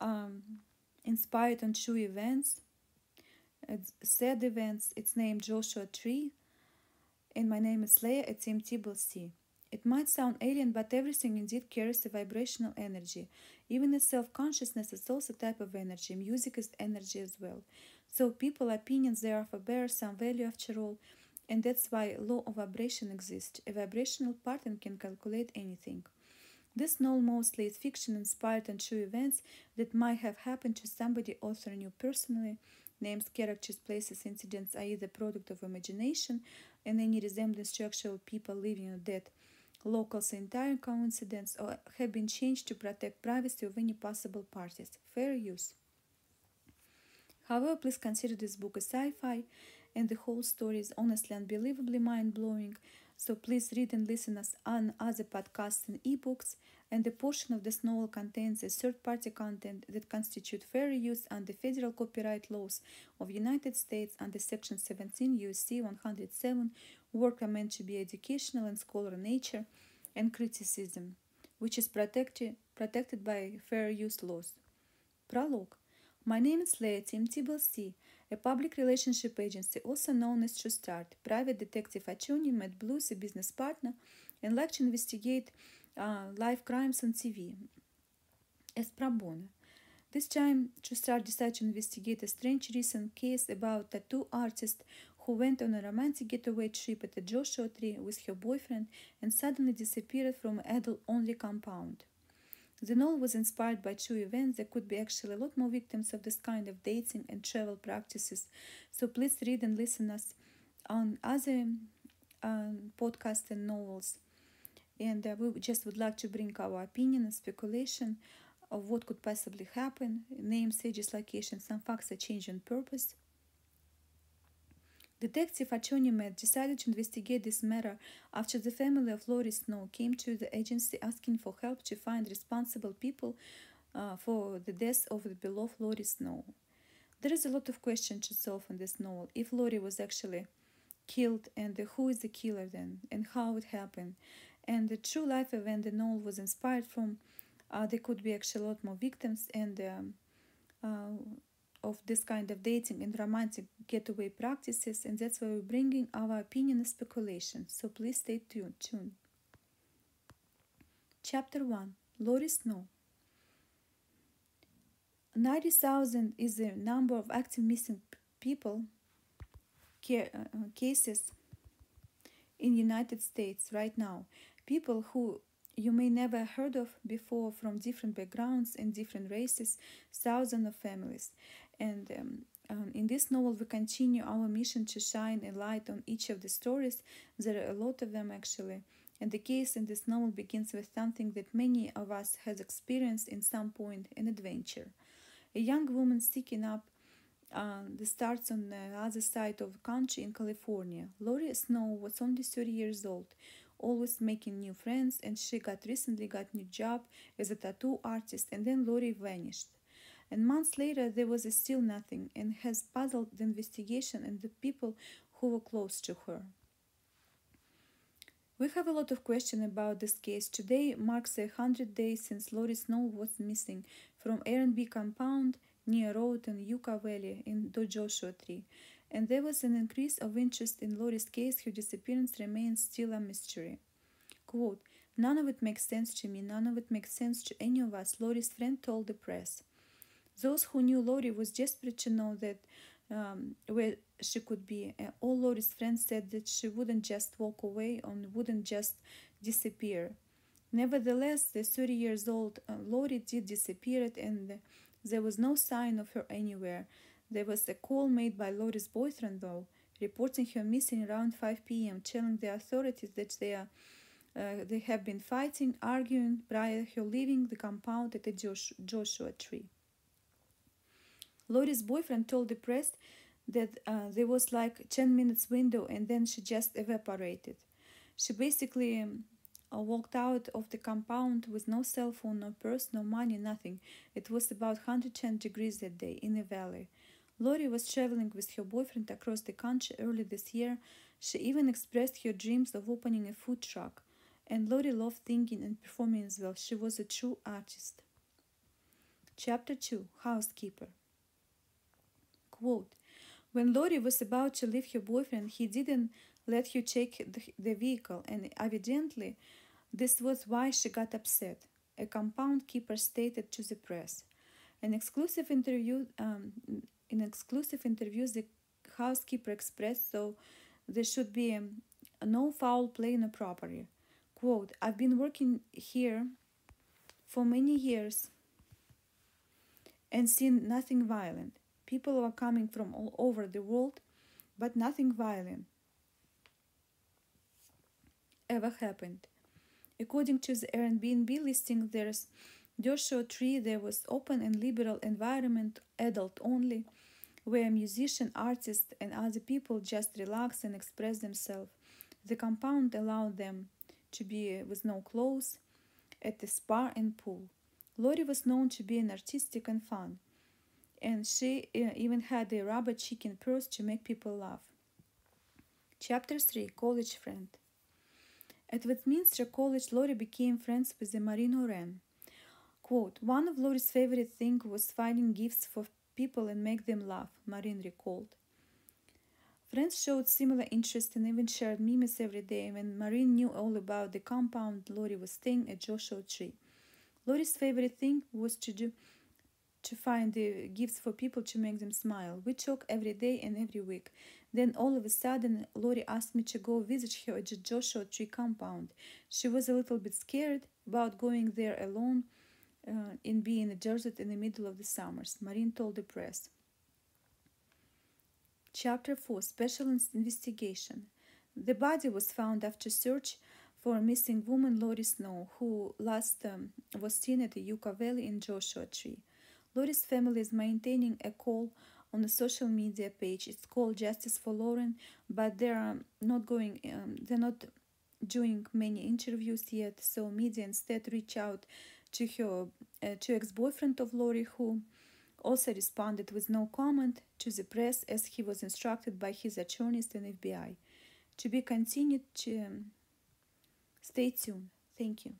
um, inspired on true events, sad events. It's named Joshua Tree, and my name is Leah at Team C. It might sound alien, but everything indeed carries a vibrational energy. Even the self consciousness is also a type of energy. Music is energy as well. So people opinions for bear some value after all, and that's why law of vibration exists. A vibrational pattern can calculate anything. This novel mostly is fiction inspired on true events that might have happened to somebody author knew personally. Names, characters, places, incidents are either product of imagination and any resemblance to actual people living or dead. Locals entire coincidence or have been changed to protect privacy of any possible parties. Fair use. However, please consider this book a sci-fi and the whole story is honestly unbelievably mind-blowing so please read and listen us on other podcasts and ebooks, and a portion of this novel contains a third-party content that constitute fair use under federal copyright laws of United States under Section 17 USC 107. Work are meant to be educational and scholar nature and criticism, which is protected protected by fair use laws. Prologue. My name is Leah Tim a public relationship agency, also known as True Start. Private detective Achuni met Blues, a business partner, and liked to investigate uh, crimes on TV as. This time, True Start decided to investigate a strange recent case about tattoo artist who went on a romantic getaway trip at a Joshua tree with her boyfriend and suddenly disappeared from an adult-only compound. The novel was inspired by true events. There could be actually a lot more victims of this kind of dating and travel practices. So please read and listen us on other um, podcasts and novels. And uh, we just would like to bring our opinion and speculation of what could possibly happen, names, ages, locations, some facts are changed on purpose. Detective Matt decided to investigate this matter after the family of Lori Snow came to the agency asking for help to find responsible people uh, for the death of the beloved Lori Snow. There is a lot of questions to solve in this novel. If Lori was actually killed, and who is the killer then, and how it happened, and the true life event the novel was inspired from, uh, there could be actually a lot more victims, and um, uh, of this kind of dating and romantic getaway practices, and that's why we're bringing our opinion and speculation. So please stay tuned. tuned. Chapter 1 Lori Snow 90,000 is the number of active missing people ca- uh, cases in United States right now. People who you may never heard of before from different backgrounds and different races, thousands of families. And um, um, in this novel, we continue our mission to shine a light on each of the stories. There are a lot of them actually. And the case in this novel begins with something that many of us has experienced in some point an adventure. A young woman seeking up uh, the starts on the other side of the country in California. Lori Snow was only 30 years old, always making new friends, and she got recently got new job as a tattoo artist. And then Lori vanished and months later there was still nothing and has puzzled the investigation and the people who were close to her. We have a lot of questions about this case. Today marks a hundred days since Lori Snow was missing from Airbnb compound near road in Yucca Valley in the Joshua Tree, and there was an increase of interest in Lori's case. Her disappearance remains still a mystery. Quote, None of it makes sense to me, none of it makes sense to any of us, Lori's friend told the press. Those who knew Lori was desperate to know that um, where she could be. Uh, all Lori's friends said that she wouldn't just walk away and wouldn't just disappear. Nevertheless, the 30 years old uh, Lori did disappear and there was no sign of her anywhere. There was a call made by Lori's boyfriend, though, reporting her missing around 5 p.m., telling the authorities that they are uh, they have been fighting, arguing prior to her leaving the compound at the Josh- Joshua tree. Lori's boyfriend told the press that uh, there was like 10 minutes window and then she just evaporated. She basically um, uh, walked out of the compound with no cell phone, no purse, no money, nothing. It was about 110 degrees that day in a valley. Lori was traveling with her boyfriend across the country early this year. She even expressed her dreams of opening a food truck. And Lori loved singing and performing as well. She was a true artist. Chapter 2 Housekeeper. Quote When Lori was about to leave her boyfriend, he didn't let her check the, vehicle, and evidently, this was why she got upset. A compound keeper stated to the press. An exclusive interview, um, in exclusive interviews, the housekeeper expressed so there should be um, no foul play in the property. Quote, I've been working here for many years and seen nothing violent. People were coming from all over the world, but nothing violent ever happened. According to the Airbnb listing, there's Joshua Tree, there was open and liberal environment, adult only, where musicians, artists, and other people just relax and express themselves. The compound allowed them to be with no clothes at the spa and pool. Lori was known to be an artistic and fun, and she uh, even had a rubber chicken purse to make people laugh. Chapter 3 College Friend At Westminster College, Lori became friends with the Marino Wren. Quote, One of Lori's favorite things was finding gifts for people and make them laugh, Marine recalled. Friends showed similar interest and even shared memes every day when Marine knew all about the compound Lori was staying at Joshua Tree. Lori's favorite thing was to do to find the gifts for people to make them smile. We talk every day and every week. Then all of a sudden, Lori asked me to go visit her at the Joshua Tree compound. She was a little bit scared about going there alone uh, in being in a desert in the middle of the summers, Marin told the press. Chapter 4 Special Investigation The body was found after search for a missing woman, Lori Snow, who last um, was seen at the Yucca Valley in Joshua Tree. Lori's family is maintaining a call on the social media page. It's called Justice for Lauren, but they're not going. Um, they're not doing many interviews yet. So media instead reach out to her uh, to ex-boyfriend of Lori, who also responded with no comment to the press as he was instructed by his attorneys and FBI. To be continued. To, um, stay tuned. Thank you.